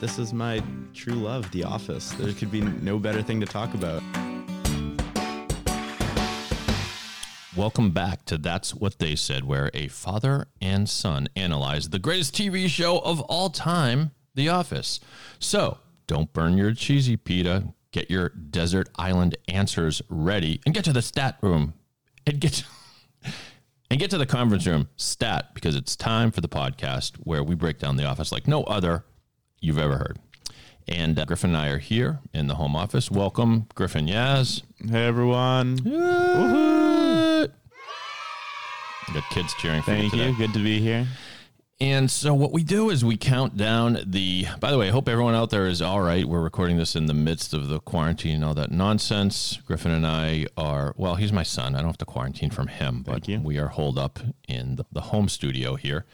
this is my true love, The Office. There could be no better thing to talk about. Welcome back to That's What They Said, where a father and son analyze the greatest TV show of all time, The Office. So don't burn your cheesy pita. Get your desert island answers ready and get to the stat room and get and get to the conference room stat because it's time for the podcast where we break down The Office like no other you've ever heard. And uh, Griffin and I are here in the home office. Welcome, Griffin Yaz. Hey, everyone. Woohoo! Got kids cheering for Thank you you. Good to be here. And so what we do is we count down the. By the way, I hope everyone out there is all right. We're recording this in the midst of the quarantine and all that nonsense. Griffin and I are. Well, he's my son. I don't have to quarantine from him, but we are holed up in the, the home studio here.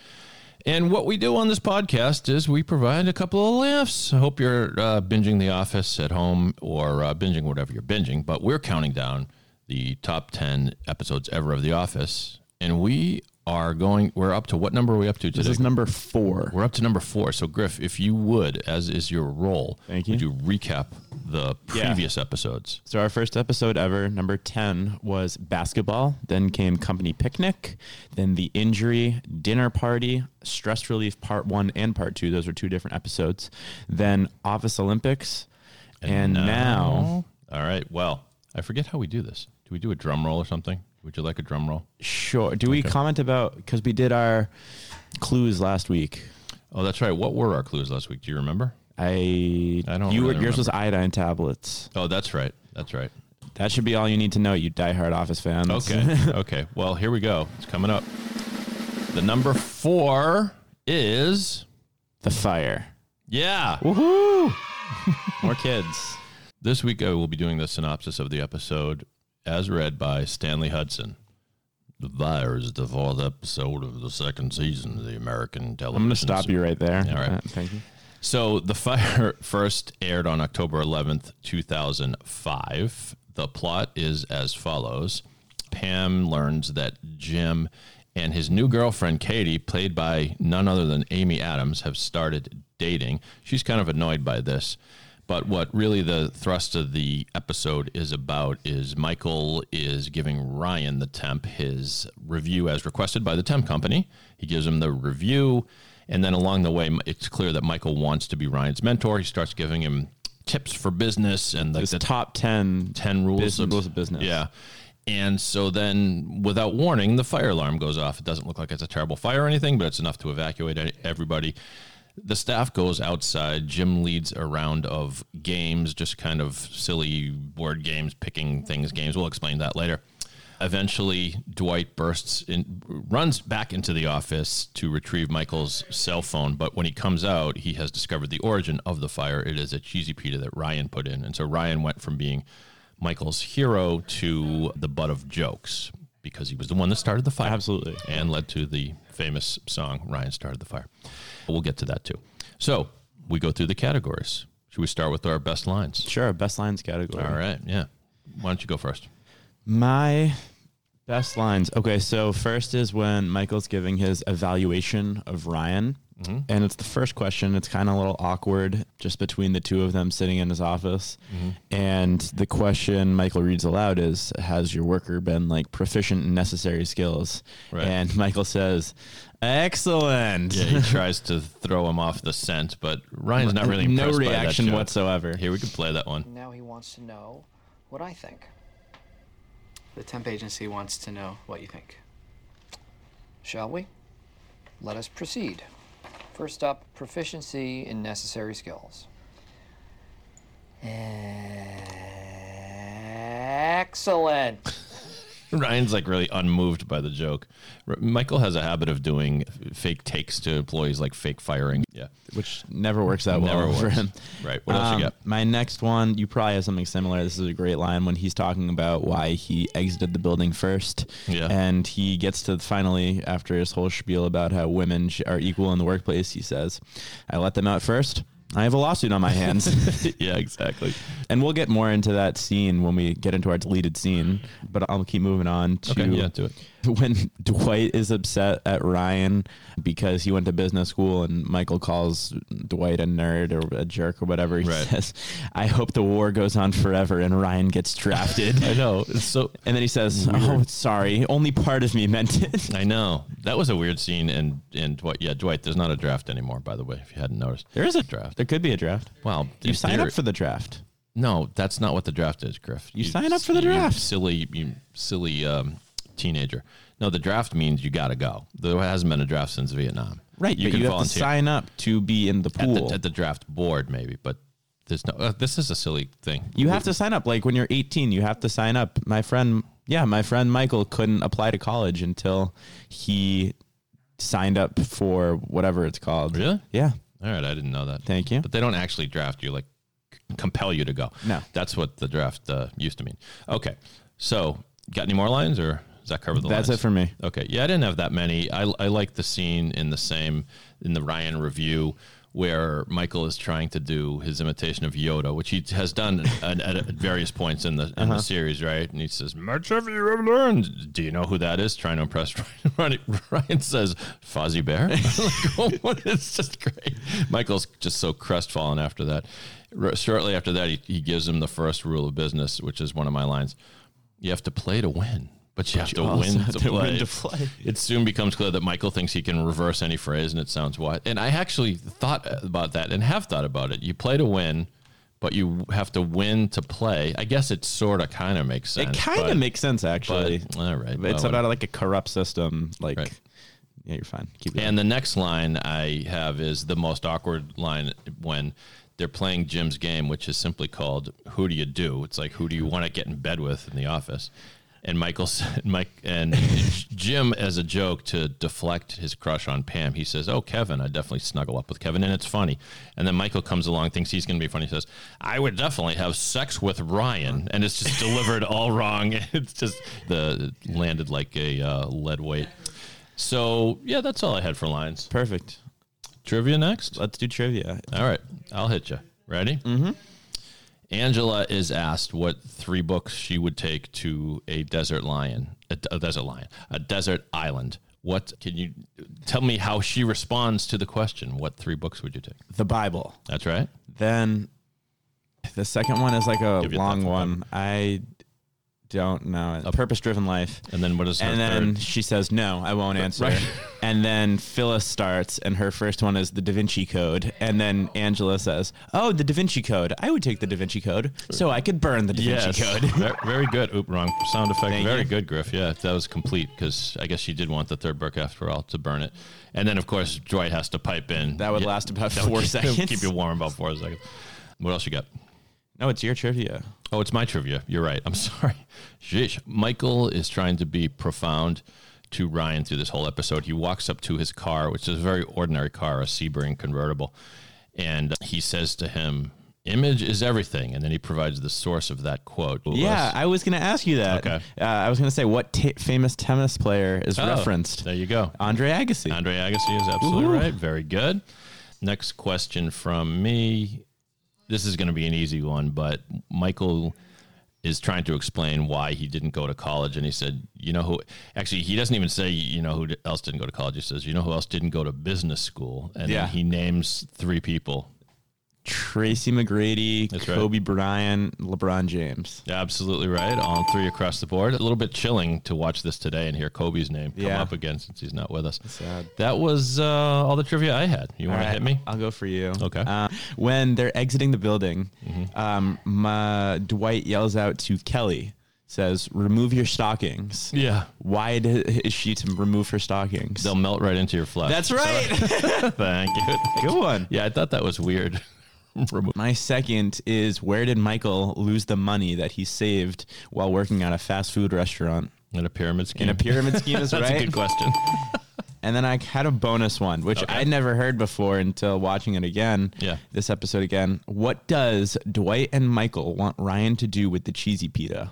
And what we do on this podcast is we provide a couple of laughs. I hope you're uh, binging The Office at home or uh, binging whatever you're binging, but we're counting down the top 10 episodes ever of The Office. And we are going, we're up to what number are we up to today? This is number four. We're up to number four. So, Griff, if you would, as is your role, Thank you. would you recap the Yeah. previous episodes? So our first episode ever, number 10, was basketball. Then came company picnic. Then the injury, dinner party, stress relief part one and part two. Those were two different episodes. Then office Olympics. And, now, all right. Well, I forget how we do this. Do we do a drum roll or something? Would you like a drum roll? sure. Do we comment about, because we did our clues last week. Oh, that's right. What were our clues last week? Do you remember? I, I don't you were, really yours was iodine tablets. Oh, that's right. That's right. That should be all you need to know, you diehard office fans. Okay. okay. Well, here we go. It's coming up. The number four is the fire. yeah. Woohoo! More kids. This week I will be doing the synopsis of the episode as read by Stanley Hudson. The Fire is the fourth episode of the second season of the American television. I'm going to stop you right there. All right. Uh, thank you. So, The Fire first aired on October 11th, 2005. The plot is as follows Pam learns that Jim and his new girlfriend, Katie, played by none other than Amy Adams, have started dating. She's kind of annoyed by this. But what really the thrust of the episode is about is Michael is giving Ryan, the temp, his review as requested by the temp company. He gives him the review. And then along the way, it's clear that Michael wants to be Ryan's mentor. He starts giving him tips for business and like the the top 10, 10 rules business, of, rules of business. Yeah. And so then, without warning, the fire alarm goes off. It doesn't look like it's a terrible fire or anything, but it's enough to evacuate everybody. The staff goes outside. Jim leads a round of games, just kind of silly board games, picking things games. We'll explain that later. Eventually, Dwight bursts in, runs back into the office to retrieve Michael's cell phone. But when he comes out, he has discovered the origin of the fire. It is a cheesy pita that Ryan put in, and so Ryan went from being Michael's hero to the butt of jokes because he was the one that started the fire. Absolutely. And led to the famous song, Ryan Started the Fire. We'll get to that too. So we go through the categories. Should we start with our best lines? Sure, best lines category. All right. Yeah. Why don't you go first? My best lines. Okay, so first is when Michael's giving his evaluation of Ryan. Mm-hmm. And it's the first question. It's kind of a little awkward just between the two of them sitting in his office. Mm-hmm. And the question Michael reads aloud is Has your worker been like proficient in necessary skills? Right. And Michael says, Excellent. Yeah, he tries to throw him off the scent, but Ryan's not really no impressed by that reaction whatsoever. Here, we can play that one. Now he wants to know what I think. The temp agency wants to know what you think. Shall we? Let us proceed. First up, proficiency in necessary skills. Excellent. Ryan's like really unmoved by the joke. R- Michael has a habit of doing fake takes to employees, like fake firing. Yeah, Which never works out well never for him. Right. What else Um, you got? My next one, you probably have something similar. This is a great line when he's talking about why he exited the building first. Yeah. And he gets to finally, after his whole spiel about how women sh- are equal in the workplace, he says, I let them out first. I have a lawsuit on my hands. yeah, exactly. and we'll get more into that scene when we get into our deleted scene, but I'll keep moving on to Okay, yeah, do it. when Dwight is upset at Ryan because he went to business school and Michael calls Dwight a nerd or a jerk or whatever, he Right. says, I hope the war goes on forever and Ryan gets drafted. I know. So And then he says, Oh, sorry. Only part of me meant it. I know. That was a weird scene and and Dwight yeah, Dwight, there's not a draft anymore, by the way, if you hadn't noticed. There is a draft. There could be a draft. Well, You sign up for the draft. No, that's not what the draft is, Griff. You sign up for the you draft. silly, you silly um, teenager. No, the draft means you got to go. There hasn't been a draft since Vietnam. Right. You but can you have to sign up to be in the at pool. the, at the draft board, maybe, but there's no. Uh, this is a silly thing. You have to sign up. Like when you're 18, you have to sign up. My friend, yeah, my friend Michael couldn't apply to college until he signed up for whatever it's called. Really? Yeah. All right, I didn't know that. Thank you. But they don't actually draft you, like compel you to go. No. that's what the draft uh, used to mean. Okay, so got any more lines, or does that cover the That's lines? it for me. Okay. Yeah, I didn't have that many. I, I like the scene in the same in the Ryan review where Michael is trying to do his imitation of Yoda, which he has done at, at, at various points in the in Uh-huh. the series, right? And he says, "Much have you ever learned?" Do you know who that is? Trying to impress Ryan. Ryan says, "Fozzie Bear." like, oh, it's just great. Michael's just so crestfallen after that. R- Shortly after that, he, he gives him the first rule of business, which is one of my lines. You have to play to win, but you have to win have to, win to play. It soon becomes clear that Michael thinks he can reverse any phrase, and it sounds what. And I actually thought about that and have thought about it. You play to win, but you have to win to play. I guess it sort of kind of makes sense. It kind of makes sense, actually. but, all right. But it's about like a corrupt system. Like, Right. yeah, you're fine. Keep. And the next line I have is the most awkward line when they're playing Jim's game, which is simply called "Who do you do?" It's like who do you want to get in bed with in the office. And Michael, said- Mike, and Jim, as a joke to deflect his crush on Pam, he says, "Oh, Kevin, I definitely snuggle up with Kevin, and it's funny." And then Michael comes along, thinks he's going to be funny, He says, "I would definitely have sex with Ryan," and it's just delivered all wrong. It's just the it landed like a uh, lead weight. So yeah, that's all I had for lines. Perfect. Trivia next. Let's do trivia. All right, I'll hit you. Ready? Mm-hmm. Angela is asked what three books she would take to a desert lion, a, a desert lion, a desert island. What can you tell me how she responds to the question? What three books would you take? The Bible. That's right. Then the second one is like a Give you a long thoughtful one. I don't know. A purpose driven life. And then what is her And then third? she says, No, I won't answer. Right. And then Phyllis starts, and her first one is the Da Vinci Code. And then Angela says, Oh, the Da Vinci Code. I would take the Da Vinci Code so I could burn the Da Yes, Vinci Code. Ver- very good. Oop, wrong sound effect. Thank very you. good, Griff. Yeah, that was complete because I guess she did want the third book after all to burn it. And then, of course, Dwight has to pipe in. That would Yeah, last about four keep- seconds. Keep you warm about four seconds. What else you got? No, it's your trivia. Oh, it's my trivia. You're right. I'm sorry. Sheesh. Michael is trying to be profound to Ryan through this whole episode. He walks up to his car, which is a very ordinary car, a Sebring convertible, and he says to him, "Image is everything." And then he provides the source of that quote. Yeah, I was going to ask you that. Okay. Uh, I was going to say, what ta famous tennis player is Oh, referenced? There you go. Andre Agassi. Andre Agassi is absolutely Woo-hoo. right. Very good. Next question from me. This is going to be an easy one, but Michael is trying to explain why he didn't go to college, and he said, "You know who?" Actually, he doesn't even say, "You know who else didn't go to college." He says, "You know who else didn't go to business school?" And Yeah. then he names three people. Tracy McGrady, That's right. Kobe Bryant, LeBron James. Yeah, Absolutely right. All three across the board. A little bit chilling to watch this today and hear Kobe's name come Yeah. up again since he's not with us. Sad. That was uh, all the trivia I had. You want to hit me? I'll go for you. Okay. Mm-hmm. Uh, when they're exiting the building, um, my, Dwight yells out to Kelly, says, "Remove your stockings." Yeah. Why d- is she to remove her stockings? They'll melt right into your flesh. That's right. Thank you. Good one. Yeah, I thought that was weird. Remo- My second is where did Michael lose the money that he saved while working at a fast food restaurant? In a pyramid scheme. In a pyramid scheme is That's right. a good question. And then I had a bonus one, which Okay. I'd never heard before until watching it again. Yeah. This episode again. What does Dwight and Michael want Ryan to do with the cheesy pita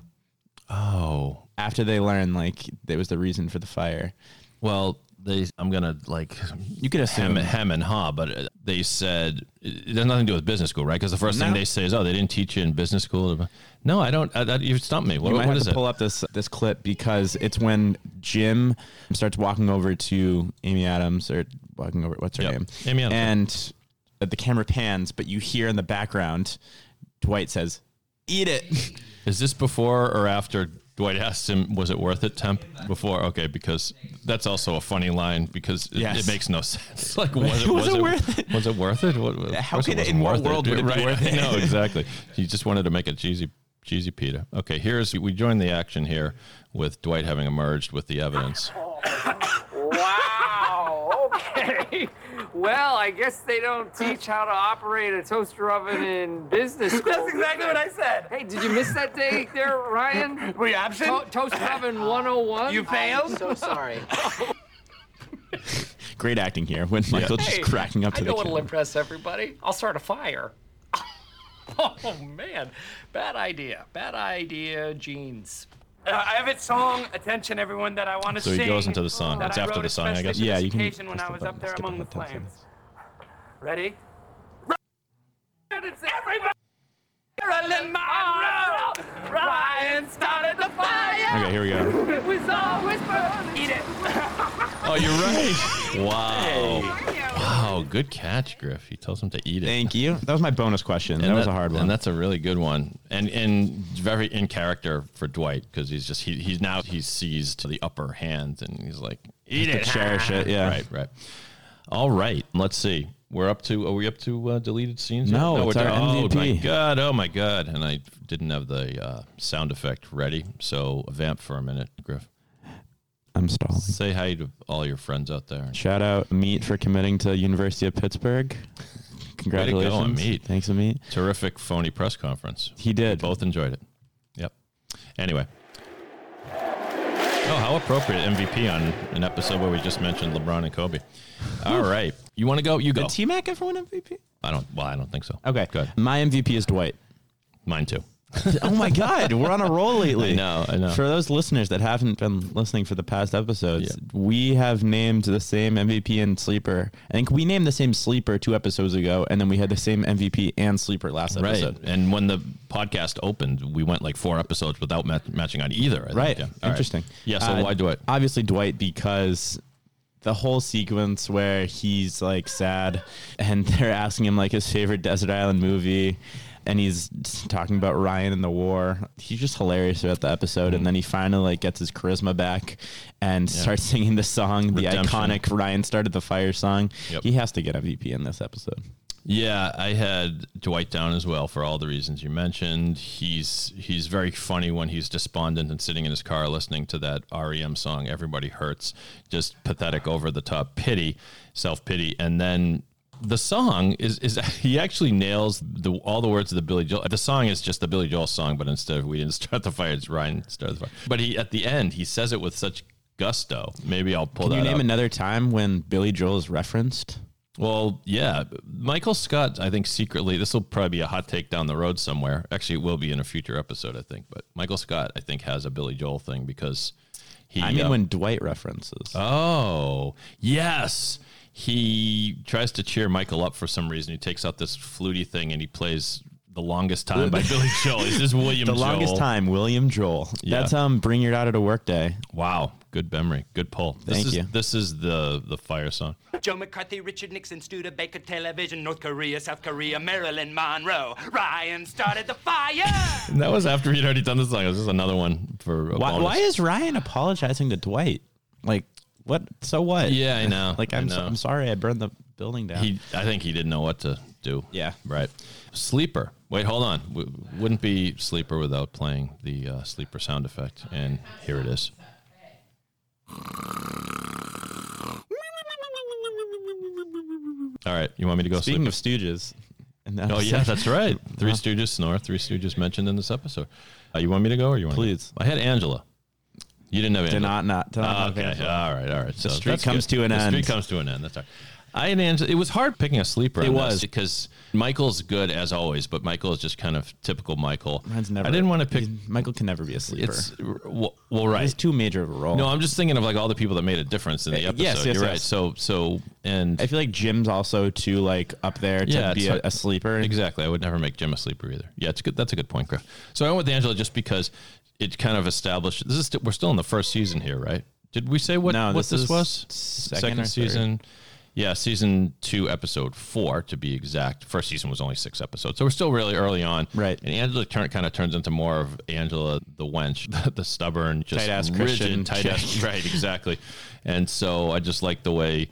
Oh. after they learn like it was the reason for the fire? Well, they I'm gonna like You can assume. hem, hem and ha, but uh, they said it has nothing to do with business school, right? Because the first thing they say is, "Oh, they didn't teach you in business school." No, I don't. Uh, that, you stumped me. What, You might what have is to it? pull up this this clip because it's when Jim starts walking over to Amy Adams or walking over. What's her Yep. name? Amy Adams. And uh, the camera pans, but you hear in the background, Dwight says, "Eat it." Is this before or after Dwight asked him, "Was it worth it?" Temp before, okay, because that's also a funny line because it, Yes. it makes no sense. Like, was it, Was was it it worth it? Was it worth it? What, How course could it- wasn't in what worth world would it be right? worth it? no, exactly. He just wanted to make a cheesy, cheesy pita. Okay, here's we join the action here with Dwight having emerged with the evidence. Wow. Okay. Well, I guess they don't teach how to operate a toaster oven in business school. That's exactly what I said. Hey, did you miss that day there, Ryan? Were you absent? To- toaster oven 101. You failed? I'm So sorry. Oh. Great acting here when Michael just Hey, cracking up to I the know what'll impress everybody. I'll start a fire. oh man, bad idea. Bad idea. Jeans. Uh, I have its song. Attention, everyone, that I want to So sing. he goes into the song. that It's after the song, I guess. Yeah, you can occasion when I was up there among the about 10 flames. Ready? It's everybody. Marilyn Monroe. Ryan started the fire. Okay, here we go. It was always burning. Eat it. Oh, you're right. Wow. Wow, good catch, Griff. He tells him to eat it. Thank you. That was my bonus question. that And was a hard one. and that's a really good one, and and very in character for Dwight because he's just he, he's now he's seized the upper hand and he's like eat it, cherish it, yeah. right, right. All right, let's see. We're up to are we up to uh, deleted scenes? No, yet? it's we're our down- Oh my MVP. god! Oh my god! And I didn't have the uh, sound effect ready, so vamp for a minute, Griff. I'm stalling. Say hi to all your friends out there. Shout out Meat for committing to University of Pittsburgh. Congratulations, Meat. Thanks, Meat. Terrific phony press conference. He did. Both enjoyed it. Yep. Anyway. Oh, how appropriate MVP on an episode where we just mentioned LeBron and Kobe. All right. You want to go? You go. Did T Mac ever win MVP? I don't. Well, I don't think so. Okay, Good. My MVP is Dwight. Mine too. oh my God, we're on a roll lately. I know, I know. For those listeners that haven't been listening for the past episodes, Yeah. we have named the same MVP and sleeper. I think we named the same sleeper two episodes ago, and then we had the same MVP and sleeper last episode. Right. And when the podcast opened, we went like four episodes without mat- matching on either. I think. Right. Yeah. All Interesting. Yeah. So Uh, why Dwight? Obviously Dwight because the whole sequence where he's like sad and they're asking him like his favorite desert island movie and he's talking about Ryan and the war. He's just hilarious throughout the episode and then he finally like gets his charisma back and starts singing the song, the iconic Ryan started the fire song. Yep. He has to get MVP in this episode. Yeah, I had Dwight down as well for all the reasons you mentioned. He's he's very funny when he's despondent and sitting in his car listening to that REM song "Everybody Hurts," just pathetic, over the top pity, self pity, and then the song is is he actually nails the all the words of the Billy Joel. The song is just the Billy Joel song, but instead of we didn't start the fire, it's Ryan started the fire. But he at the end he says it with such gusto. Maybe I'll pull Can that you name up. another time when Billy Joel is referenced? Well, yeah, Michael Scott. I think secretly this will probably be a hot take down the road somewhere. Actually, it will be in a future episode, I think. But Michael Scott, I think, has a Billy Joel thing because he. I mean uh, when Dwight references. Oh yes, he tries to cheer Michael up for some reason. He takes out this fluty thing and he plays "The Longest Time" by Billy Joel. This is William. Joel. The Joel. longest time, William Joel. Yeah. That's um bring your daughter to work day. Wow, good memory, good pull. This Thank is, you. This is the the fire song. Joe McCarthy, Richard Nixon, Studebaker, Television, North Korea, South Korea, Marilyn Monroe. Ryan started the fire. That was after he'd already done the song. It was just another one for. A Why, bonus. why is Ryan apologizing to Dwight? Like, what? So what? Yeah, I know. Like, I I'm, so. I'm sorry I burned the building down. He, I think he didn't know what to do. Yeah. Right. Sleeper. Wait, hold on. W- wouldn't be sleeper without playing the uh, sleeper sound effect, and here it is. All right, you want me to go? Speaking sleeper? of Stooges. and oh yeah, that's right. Three Stooges snore. Three Stooges mentioned in this episode. Uh, you want me to go, or you want? Please. I had Angela. You didn't have Did not not. Did not Ah, okay. Angela. All right. All right. So streak that's comes good. to an the end. Street comes to an end. That's all right. I and Angela, it was hard picking a sleeper. It was. because Michael's good as always, but Michael is just kind of typical Michael. Mine's never. I didn't want to pick. Michael can never be a sleeper. It's well, well, right. He's too major of a role. No, I'm just thinking of like all the people that made a difference in the Uh, episode. yes, yes, You're right. So, so, and I feel like Jim's also too like up there to Yeah, be a, a sleeper. exactly, I would never make Jim a sleeper either. Yeah, it's good. That's a good point, Griff. So I went with Angela just because it kind of established. This is st- we're still in the first season here, right? Did we say what No, what this this, was? second third. season. Yeah, season two, episode four to be exact. First season was only six episodes, so we're still really early on. Right. And Angela turn, kind of turns into more of Angela the wench, the stubborn, just Tight-ass rigid, Christian tight ass. Right, exactly. And so I just like the way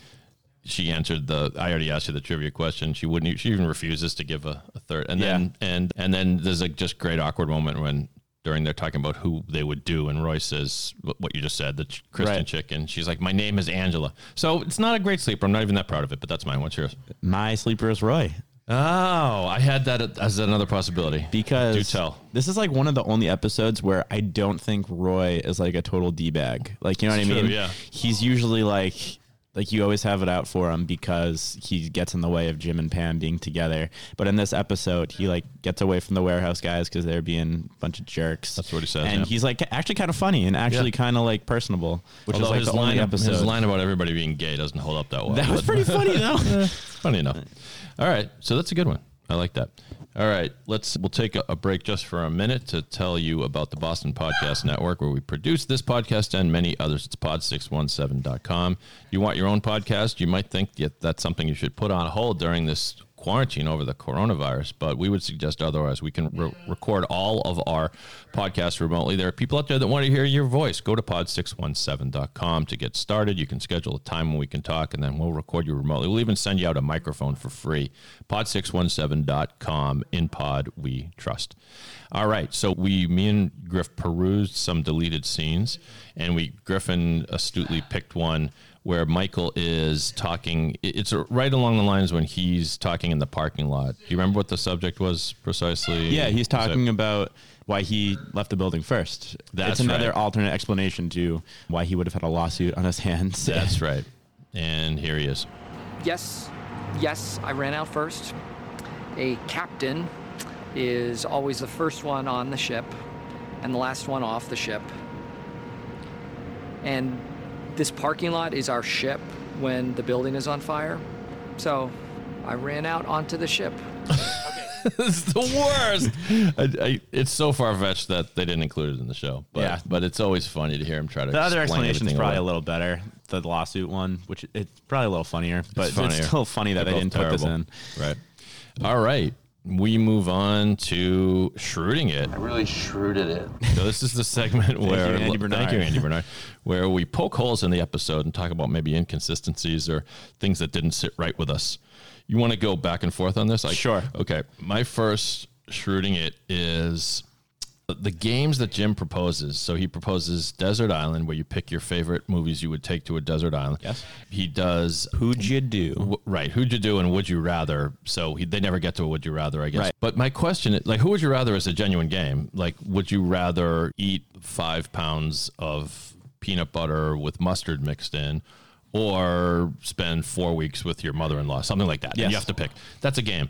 she answered the. I already asked you the trivia question. She wouldn't. She even refuses to give a, a third. And then and and then there's a just great awkward moment when during they're talking about who they would do, and Roy says what you just said, the ch- Christian Right. chick, and she's like, "My name is Angela." So it's not a great sleeper. I'm not even that proud of it, but that's mine. What's yours? My sleeper is Roy Oh, I had that as another possibility. because do tell. this is like one of the only episodes where I don't think Roy is like a total d bag. Like you know It's what I true, mean? yeah. He's usually like like you always have it out for him because he gets in the way of Jim and Pam being together. But in this episode, he like gets away from the warehouse guys because they're being a bunch of jerks. That's what he says, And yeah. he's like actually kind of funny and actually Yeah. kind of like personable, which Although is like his the line, only episode. his line about everybody being gay doesn't hold up that well. that was pretty funny though. Funny enough. All right, so that's a good one. I like that. All right, let's we'll take a, break just for a minute to tell you about the Boston Podcast Network, where we produce this podcast and many others. It's pod617.com. You want your own podcast? You might think that that's something you should put on hold during this quarantine over the coronavirus, but we would suggest otherwise. We can re- mm. record all of our podcasts remotely. There are people out there that want to hear your voice. Go to pod617.com to get started. You can schedule a time when we can talk, and then we'll record you remotely. We'll even send you out a microphone for free. Pod617.com. In pod, we trust. All right. So we, me and Griff perused some deleted scenes, and we, Griffin astutely picked one where Michael is talking. It's right along the lines when he's talking in the parking lot. Do you remember what the subject was precisely? Yeah, he's talking about why he left the building first. That's it's another right. alternate explanation to why he would have had a lawsuit on his hands. That's right. And here he is. Yes, yes, I ran out first. A captain is always the first one on the ship and the last one off the ship. And this parking lot is our ship when the building is on fire. So I ran out onto the ship. it's the worst. I, I, it's so far fetched that they didn't include it in the show. But, Yeah. but it's always funny to hear him try to. The other explain explanation is probably away. a little better. The lawsuit one, which it's probably a little funnier, but it's, funnier. still funny that They're they didn't put this in. Right. All right. We move on to Schruting it. I really Schruted it. So this is the segment where you, Andy Bernard. thank you, Andy Bernard, where we poke holes in the episode and talk about maybe inconsistencies or things that didn't sit right with us. You want to go back and forth on this? I, Sure. Okay. My first Schruting it is the games that Jim proposes. So he proposes Desert Island, where you pick your favorite movies you would take to a desert island. Yes. He does Who'd you do? W- right. Who'd you do and would you rather? So he, they never get to a would you rather, I guess. Right. But my question is like, who would you rather is a genuine game? Like, would you rather eat five pounds of peanut butter with mustard mixed in or spend four weeks with your mother in law? Something like that. And Yes. you have to pick. That's a game.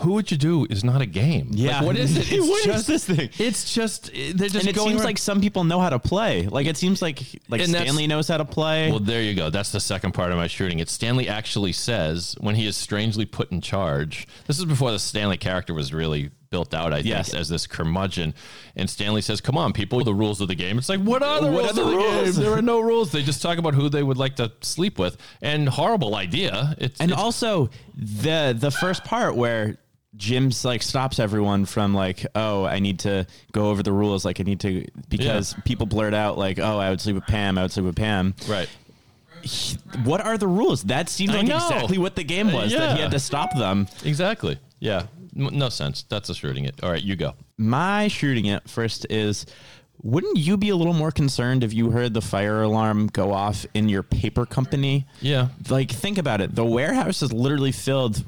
Who would you do is not a game. Yeah. Like, what is it? What is just, this thing? It's just, eh, they're just and it going seems around- like some people know how to play. Like it seems like like And that's- Stanley knows how to play. Well, there you go. That's the second part of my Schruting. It Stanley actually says when he is strangely put in charge. This is before the Stanley character was really built out. I think Yes. as this curmudgeon, and Stanley says, "Come on, people, the rules of the game." It's like, what are the What rules are the of the rules? game? There are no rules. They just talk about who they would like to sleep with, and horrible idea. It's and it's- also the the first part where Jim's like stops everyone from like, oh, I need to go over the rules. Like I need to because people blurt out like, oh, I would sleep with Pam. I would sleep with Pam. right. What are the rules? That seems like exactly what the game was. That he had to stop them. Exactly. Yeah. No sense. That's a Schruting it. All right, you go. My Schruting it first is. Wouldn't you be a little more concerned if you heard the fire alarm go off in your paper company? Yeah. Like, think about it. The warehouse is literally filled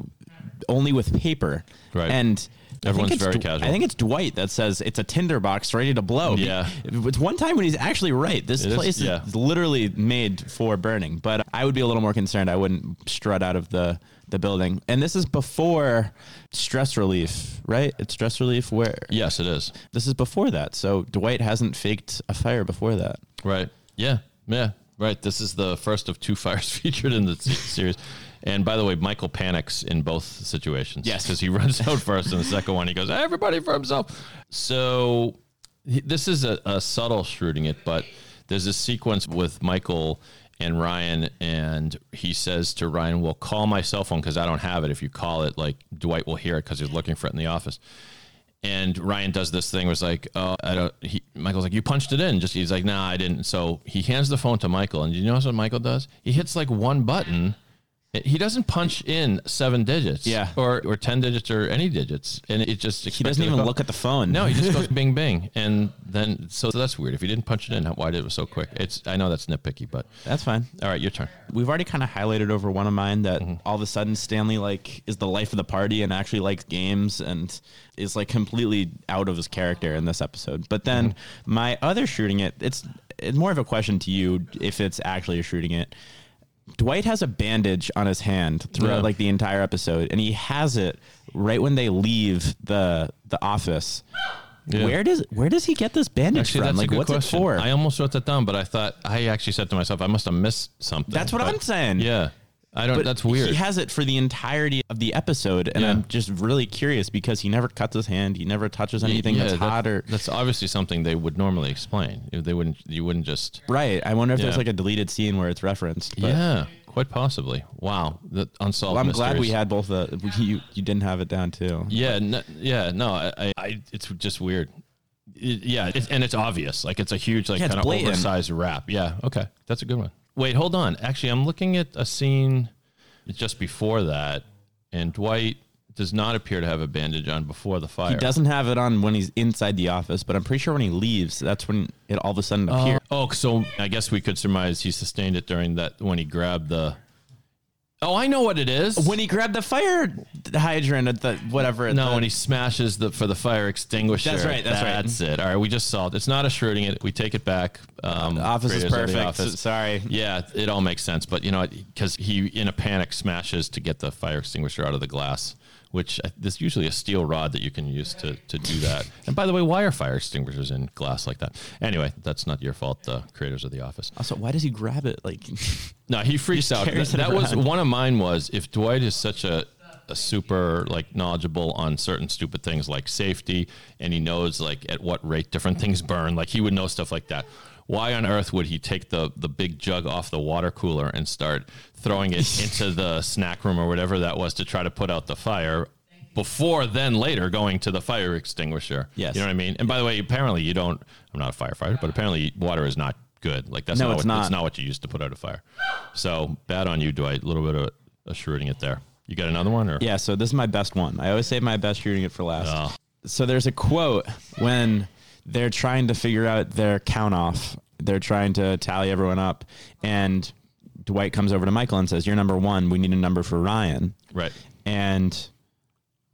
only with paper. Right. And Everyone's very Dw- casual. I think it's Dwight that says it's a tinderbox ready to blow. Yeah. It's one time when he's actually right. This It is, place yeah. is literally made for burning. But I would be a little more concerned. I wouldn't strut out of the, the building. And this is before stress relief, right? It's stress relief where yes, it is. this is before that. So Dwight hasn't faked a fire before that. Right. Yeah. Yeah. Right. This is the first of two fires featured in the series. And by the way, Michael panics in both situations. Yes. Because he runs out first, and the second one, he goes, everybody for himself. So this is a, a subtle Schruting it, but there's a sequence with Michael and Ryan, and he says to Ryan, Well, call my cell phone because I don't have it. If you call it, like Dwight will hear it because he's looking for it in the office. And Ryan does this thing was like, oh, I don't. He, Michael's like, you punched it in. Just he's like, nah, I didn't. So he hands the phone to Michael, and you notice what Michael does? He hits like one button. He doesn't punch in seven digits, Yeah. or or ten digits or any digits, and it just He doesn't even look at the phone. No, he just goes bing bing, and then so that's weird. If he didn't punch it in, why did it was so quick? It's I know that's nitpicky, but That's fine. all right, your turn. We've already kind of highlighted over one of mine that Mm-hmm. all of a sudden Stanley like is the life of the party and actually likes games and is like completely out of his character in this episode. But then Mm-hmm. my other Schruting it, it's it's more of a question to you if it's actually a Schruting it. Dwight has a bandage on his hand throughout Yeah. like the entire episode, and he has it right when they leave the the office. Yeah. Where does where does he get this bandage Actually, from? like, what's question. it for? I almost wrote that down, but I thought I actually said to myself, I must have missed something. That's what But- I'm saying. Yeah, I don't. But that's weird. He has it for the entirety of the episode, and Yeah. I'm just really curious because he never cuts his hand, he never touches anything Yeah, that's that- hot or That's obviously something they would normally explain. They wouldn't. You wouldn't just. right. I wonder if there's like a deleted scene where it's referenced. but- yeah, quite possibly. Wow, the unsolved. Well, I'm glad we had both the you you didn't have it down too. Yeah, no, yeah, no, I, I, I, it's just weird. It- yeah, it's, and it's obvious. Like it's a huge, like Yeah, kind of oversized wrap. Yeah, okay, that's a good one. Wait, hold on. Actually, I'm looking at a scene just before that, and Dwight does not appear to have a bandage on before the fire. He doesn't have it on when he's inside the office, but I'm pretty sure when he leaves, that's when it all of a sudden uh, appears. Oh, so I guess we could surmise he sustained it during that when he grabbed the. Oh, I know what it is. when he grabbed the fire hydrant at the whatever. At No, the, when he smashes the for the fire extinguisher. That's right, that's right. That's it. All right, we just solved. It's not a Schruting it. We take it back. Um, the office is perfect. office. Sorry. Yeah, it all makes sense. But you know, because he in a panic smashes to get the fire extinguisher out of the glass, which uh, there's usually a steel rod that you can use to to do that. And by the way, why are fire extinguishers in glass like that? Anyway, that's not your fault. The creators of the office. Also, why does he grab it? Like, No, he freaks out. That, that was one of mine. Was if Dwight is such a, a super like knowledgeable on certain stupid things like safety, and he knows like at what rate different things burn, like he would know stuff like that. Why on earth would he take the the big jug off the water cooler and start throwing it into the snack room or whatever that was to try to put out the fire? Before then, later going to the fire extinguisher. Yes. you know what I mean. And by the way, apparently you don't. I'm not a firefighter, but apparently water is not good. Like that's No, not it's what, not. It's not what you use to put out a fire. So bad on you, Dwight. A little bit of a Schruting it there. You got another one or? yeah. So this is my best one. I always save my best Schruting it for last. Oh. So there's a quote when they're trying to figure out their count off. They're trying to tally everyone up, and Dwight comes over to Michael and says, "You're number one. We need a number for Ryan." Right. And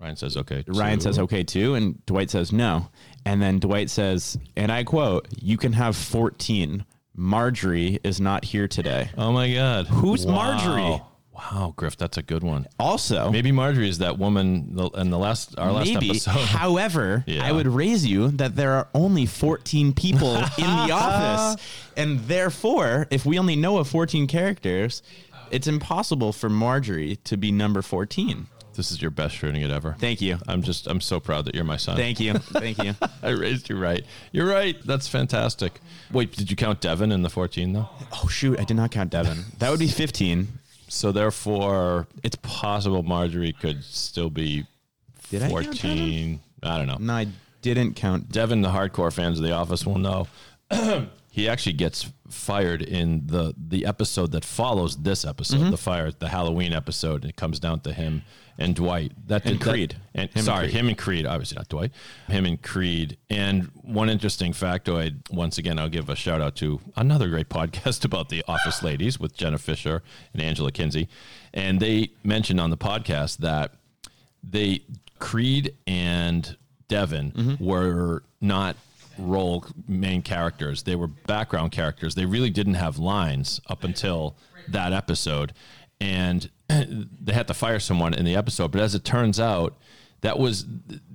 Ryan says okay. Ryan says, "Okay, too," and Dwight says, "No." And then Dwight says, and I quote, "You can have 14. Marjorie is not here today." Oh my God. Who's Marjorie? Wow, Griff, that's a good one. Also, Maybe Marjorie is that woman in the last our last Maybe. episode. However, Yeah. I would raise you that there are only 14 people in the office. And therefore, if we only know of 14 characters, it's impossible for Marjorie to be number 14. This is your best Schruting it ever. Thank you. I'm just I'm so proud that you're my son. Thank you. Thank you. I raised you right. You're right. That's fantastic. Wait, did you count Devin in the 14 though? Oh, shoot. I did not count Devin. That would be 15. So therefore, it's possible Marjorie could still be Did I count 14. I, don't know. No, I didn't count. Devin, the hardcore fans of The Office will know. he actually gets fired in the the episode that follows this episode, Mm-hmm. the fire, the Halloween episode. It comes down to him and Dwight. That And did- that- Creed. and Him and sorry, Creed. him and Creed. Obviously not Dwight. Him and Creed. And one interesting factoid. Once again, I'll give a shout out to another great podcast about the Office ladies with Jenna Fischer and Angela Kinsey, and they mentioned on the podcast that they Creed and Devin Mm-hmm. were not role main characters. They were background characters. They really didn't have lines up until that episode. And they had to fire someone in the episode. But as it turns out, that was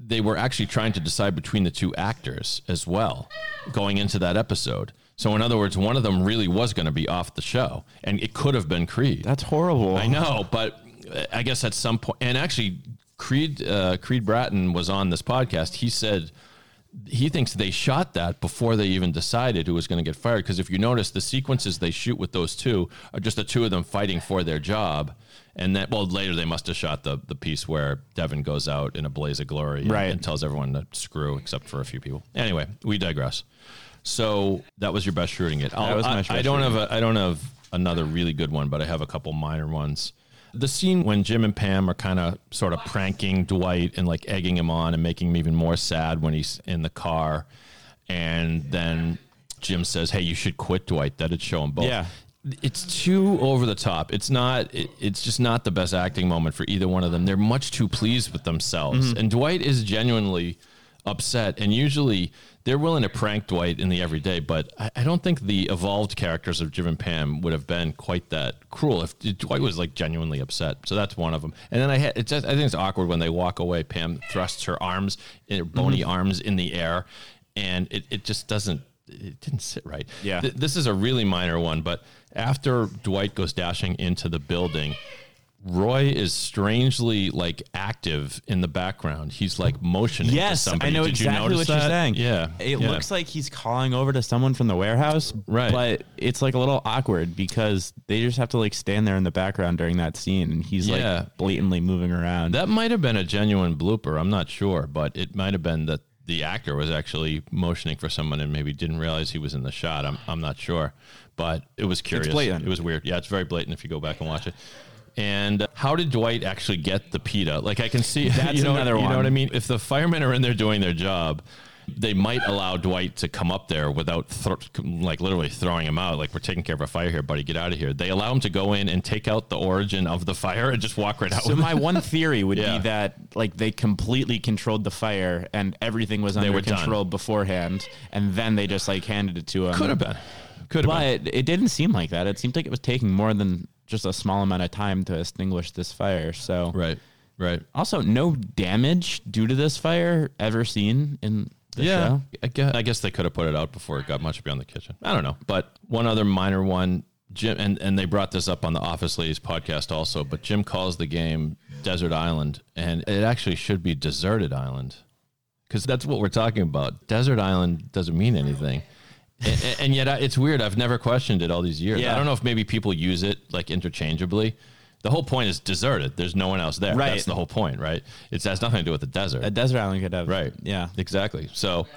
they were actually trying to decide between the two actors as well going into that episode. So in other words, one of them really was going to be off the show, and it could have been Creed. That's horrible. I know, but I guess at some point, and actually, Creed uh, Creed Bratton was on this podcast. He said he thinks they shot that before they even decided who was going to get fired. Because if you notice, the sequences they shoot with those two are just the two of them fighting for their job. And then, well, later they must have shot the the piece where Devin goes out in a blaze of glory and, Right. and tells everyone to screw, except for a few people. Anyway, we digress. So that was your best Schruting it. I'll- was my I, I don't Schruting have a, I don't have another really good one, but I have a couple minor ones. The scene when Jim and Pam are kind of sort of pranking Dwight and like egging him on and making him even more sad when he's in the car, and then Jim says, "Hey, you should quit, Dwight." That'd show him both. Yeah. It's too over the top. It's not. It, it's just not the best acting moment for either one of them. They're much too pleased with themselves, mm-hmm. and Dwight is genuinely upset. And usually, they're willing to prank Dwight in the everyday, but I, I don't think the evolved characters of Jim and Pam would have been quite that cruel if Dwight was like genuinely upset. So that's one of them. And then I had. It's just, I think it's awkward when they walk away. Pam thrusts her arms, her bony mm-hmm. arms in the air, and it, it just doesn't. It didn't sit right. Yeah. Th- this is a really minor one, but after Dwight goes dashing into the building, Roy is strangely like active in the background. He's like motioning. to Yes, somebody. I know Did you exactly notice what that? you're saying. Yeah, it yeah. looks like he's calling over to someone from the warehouse, Right. But it's like a little awkward because they just have to like stand there in the background during that scene, and he's Yeah. like blatantly moving around. that might have been a genuine blooper. I'm not sure, but it might have been that the actor was actually motioning for someone and maybe didn't realize he was in the shot. I'm I'm not sure, but it was curious. blatant. It was weird. Yeah, it's very blatant if you go back and watch it. And how did Dwight actually get the pita? Like I can see That's you know, another You know what I mean? If the firemen are in there doing their job, they might allow Dwight to come up there without thro- like literally throwing him out. Like we're taking care of a fire here, buddy. Get out of here. They allow him to go in and take out the origin of the fire and just walk right out. so my one theory would Yeah. be that like they completely controlled the fire and everything was under were done. control beforehand, and then they just like handed it to him. could have been. Could have been. but it didn't seem like that. It seemed like it was taking more than just a small amount of time to extinguish this fire. So Right. Right. Also, no damage due to this fire ever seen in the yeah. show. I guess, I guess they could have put it out before it got much beyond the kitchen. I don't know. But one other minor one, Jim, and, and they brought this up on the Office Ladies podcast also, but Jim calls the game Desert Island, and it actually should be Deserted Island because that's what we're talking about. Desert Island doesn't mean anything. And, and yet I, it's weird. I've never questioned it all these years. Yeah. I don't know if maybe people use it like interchangeably. The whole point is deserted. There's no one else there. Right. That's the whole point, right? It has nothing to do with the desert. A desert island could have Right. Yeah. Exactly. So,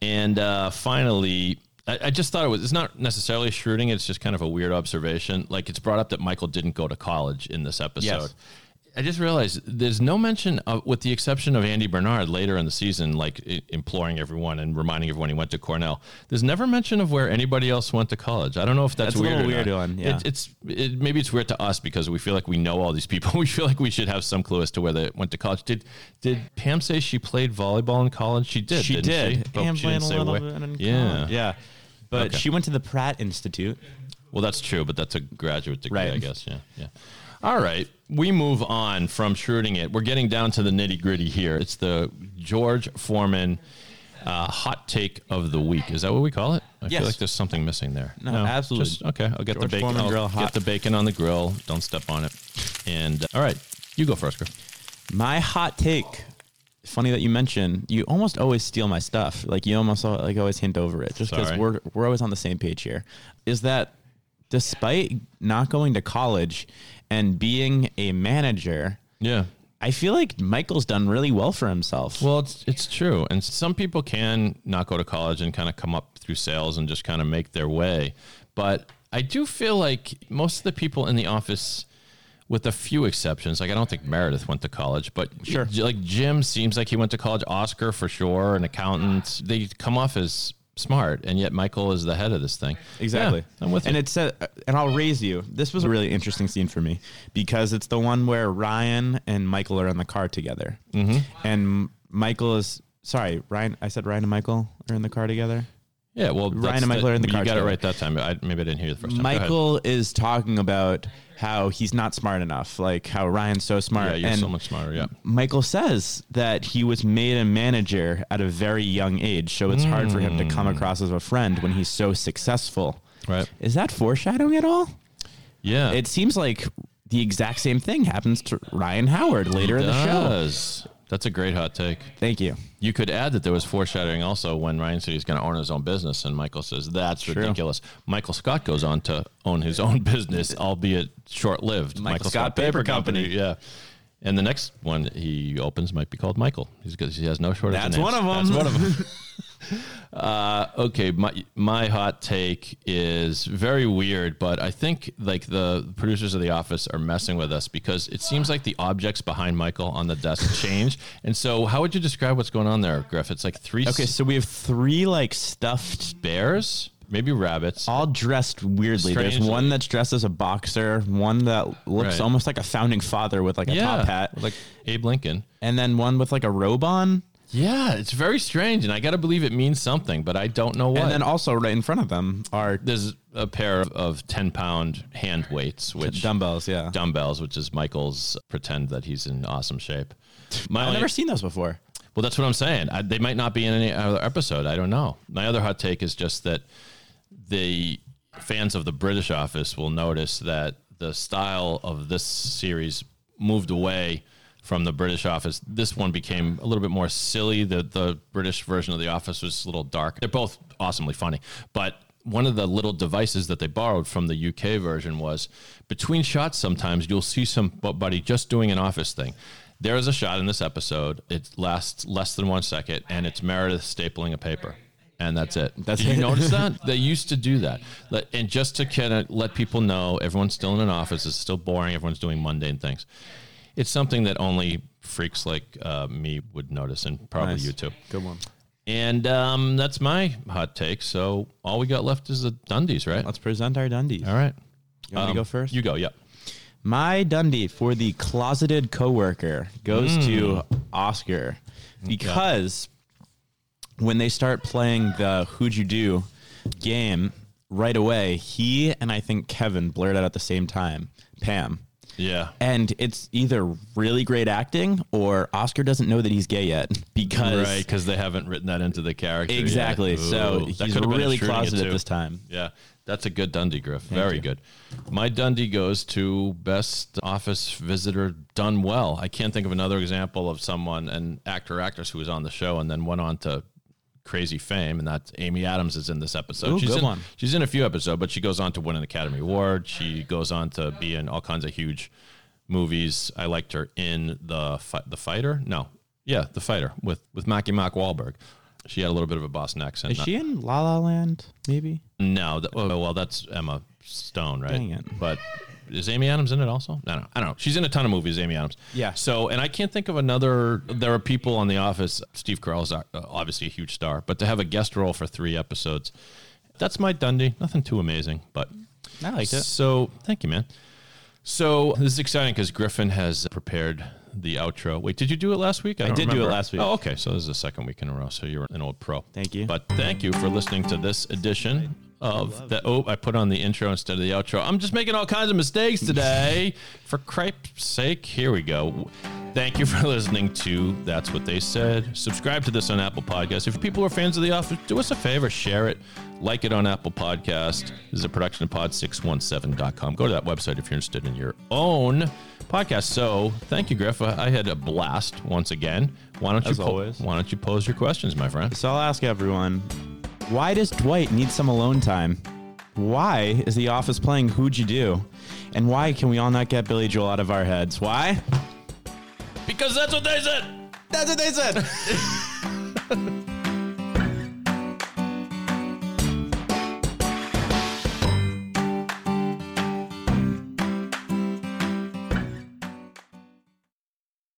and uh, finally, I, I just thought it was. It's not necessarily Schruting. It's just kind of a weird observation. Like it's brought up that Michael didn't go to college in this episode. Yes. I just realized there's no mention of, with the exception of Andy Bernard later in the season, like imploring everyone and reminding everyone he went to Cornell. There's never mention of where anybody else went to college. I don't know if that's, That's a weird. little or weird one, yeah. It, it's it, maybe it's weird to us because we feel like we know all these people. We feel like we should have some clue as to where they went to college. Did did Pam say she played volleyball in college? She did. She did. She? And she played didn't a say little bit in Yeah. college. Yeah. But Okay. she went to the Pratt Institute. Well, that's true, but that's a graduate degree, Right. I guess. Yeah, yeah. All right, we move on from Schruting it. We're getting down to the nitty gritty here. It's the George Foreman uh, hot take of the week. Is that what we call it? I Yes. feel like there's something missing there. No, absolutely. Just, okay, I'll get George the bacon. I'll get the bacon on the grill. Don't step on it. And uh, all right, you go first, Chris. My hot take. Funny that you mention. You almost always steal my stuff. Like you almost like always hint over it, just because we're we're always on the same page here. Is that despite not going to college and being a manager, Yeah. I feel like Michael's done really well for himself. Well, it's it's true, and some people can not go to college and kind of come up through sales and just kind of make their way. But I do feel like most of the people in the office, with a few exceptions, like I don't think Meredith went to college, but Sure. like Jim seems like he went to college. Oscar for sure, an accountant. They come off as smart, and yet Michael is the head of this thing. Exactly. Yeah, I'm with and you. it said, and I'll raise you. This was a really interesting scene for me because it's the one where Ryan and Michael are in the car together, mm-hmm. and Michael is sorry, Ryan. I said Ryan and Michael are in the car together. yeah, well, Ryan and Michael are in the You car got it right that time. I, maybe I didn't hear you the first time. Michael is talking about how he's not smart enough, like how Ryan's so smart. Yeah, you're and so much smarter. Yeah. Michael says that he was made a manager at a very young age, so it's hard for him to come Hmm. across as a friend when he's so successful. Right. Is that foreshadowing at all? Yeah. It seems like the exact same thing happens to Ryan Howard later in the show. That's a great hot take. Thank you. You could add that there was foreshadowing also when Ryan said he's going to own his own business, and Michael says that's ridiculous. Michael Scott goes on to own his own business, albeit short-lived. Michael Scott Paper Company. yeah. And the next one he opens might be called Michael. He's because he has no shortage. That's of names. one of 'em. That's one of them. uh, okay, my my hot take is very weird, but I think like the producers of The Office are messing with us because it seems like the objects behind Michael on the desk change. And so, how would you describe what's going on there, Griff? It's like three Okay, so we have three like stuffed, bears, maybe rabbits. all dressed weirdly. There's one that's dressed as a boxer, one that looks Right. almost like a founding father with like a top hat, like Abe Lincoln. and then one with like a robe on, Yeah, it's very strange, and I got to believe it means something, but I don't know what. and then also right in front of them are there's a pair of, of 10 pound hand weights, which dumbbells. Yeah, dumbbells, which is Michael's pretend that he's in awesome shape. My I've only- never seen those before. well, that's what I'm saying. I, they might not be in any other episode. I don't know. My other hot take is just that the fans of the British Office will notice that the style of this series moved away from the British Office. This one became a little bit more silly. The the British version of The Office was a little dark. They're both awesomely funny, but one of the little devices that they borrowed from the UK version was between shots. Sometimes you'll see somebody just doing an office thing. There is a shot in this episode. It lasts less than one second, and it's Meredith stapling a paper, and that's it. That's Did you it. notice that? They used to do that, and just to kind of let people know everyone's still in an office. It's still boring. Everyone's doing mundane things. It's something that only freaks like uh, me would notice, and probably Nice. you too. Good one. And um, that's my hot take. So all we got left is the Dundies, right? Let's present our Dundies. all right. You want me to go first? You go. Yep. My Dundie for the closeted coworker goes to Oscar because when they start playing the Who'd You Do game right away, he and I think Kevin blurred out at the same time, Pam. Yeah. And it's either really great acting or Oscar doesn't know that he's gay yet because Right, because they haven't written that into the character. exactly. So Ooh, that he's could have been really closeted at this time. Yeah, that's a good Dundie, Griff. Very you. good. My Dundie goes to best office visitor done well. I can't think of another example of someone, an actor actress who was on the show and then went on to crazy fame, and that's Amy Adams is in this episode. Ooh, she's good in, one. She's in a few episodes, but she goes on to win an Academy Award. She goes on to be in all kinds of huge movies. I liked her in the Fi- the Fighter. No, yeah, the Fighter with with Marky Mark Wahlberg. She had a little bit of a Boston accent. Is she in La La Land? Maybe. No, th- oh, well, that's Emma Stone, right? Dang it. But is Amy Adams in it also? I don't. I don't know. She's in a ton of movies, Amy Adams. Yeah. So, and I can't think of another. There are people on The Office. Steve Carell is uh, obviously a huge star, but to have a guest role for three episodes, that's my Dundie. Nothing too amazing, but I liked it. So, thank you, man. So this is exciting because Griffin has prepared the outro. Wait, did you do it last week? I don't did do it last week. Oh, okay. So this is the second week in a row. So you're an old pro. Thank you. But thank you for listening to this edition of the. Oh, I put on the intro instead of the outro. I'm just making all kinds of mistakes today. for cripe's sake, here we go. Thank you for listening to That's What They Said. Subscribe to this on Apple Podcasts. If people are fans of The Office, do us a favor, share it, like it on Apple Podcast. This is a production of pod617.com. Go to that website if you're interested in your own podcast. So thank you, Griff. I had a blast once again. Why don't you As po- always. why don't you pose your questions, my friend? So I'll ask everyone, why does Dwight need some alone time? Why is The Office playing Who'd You Do? And why can we all not get Billy Joel out of our heads? Why? Because that's what they said. That's what they said.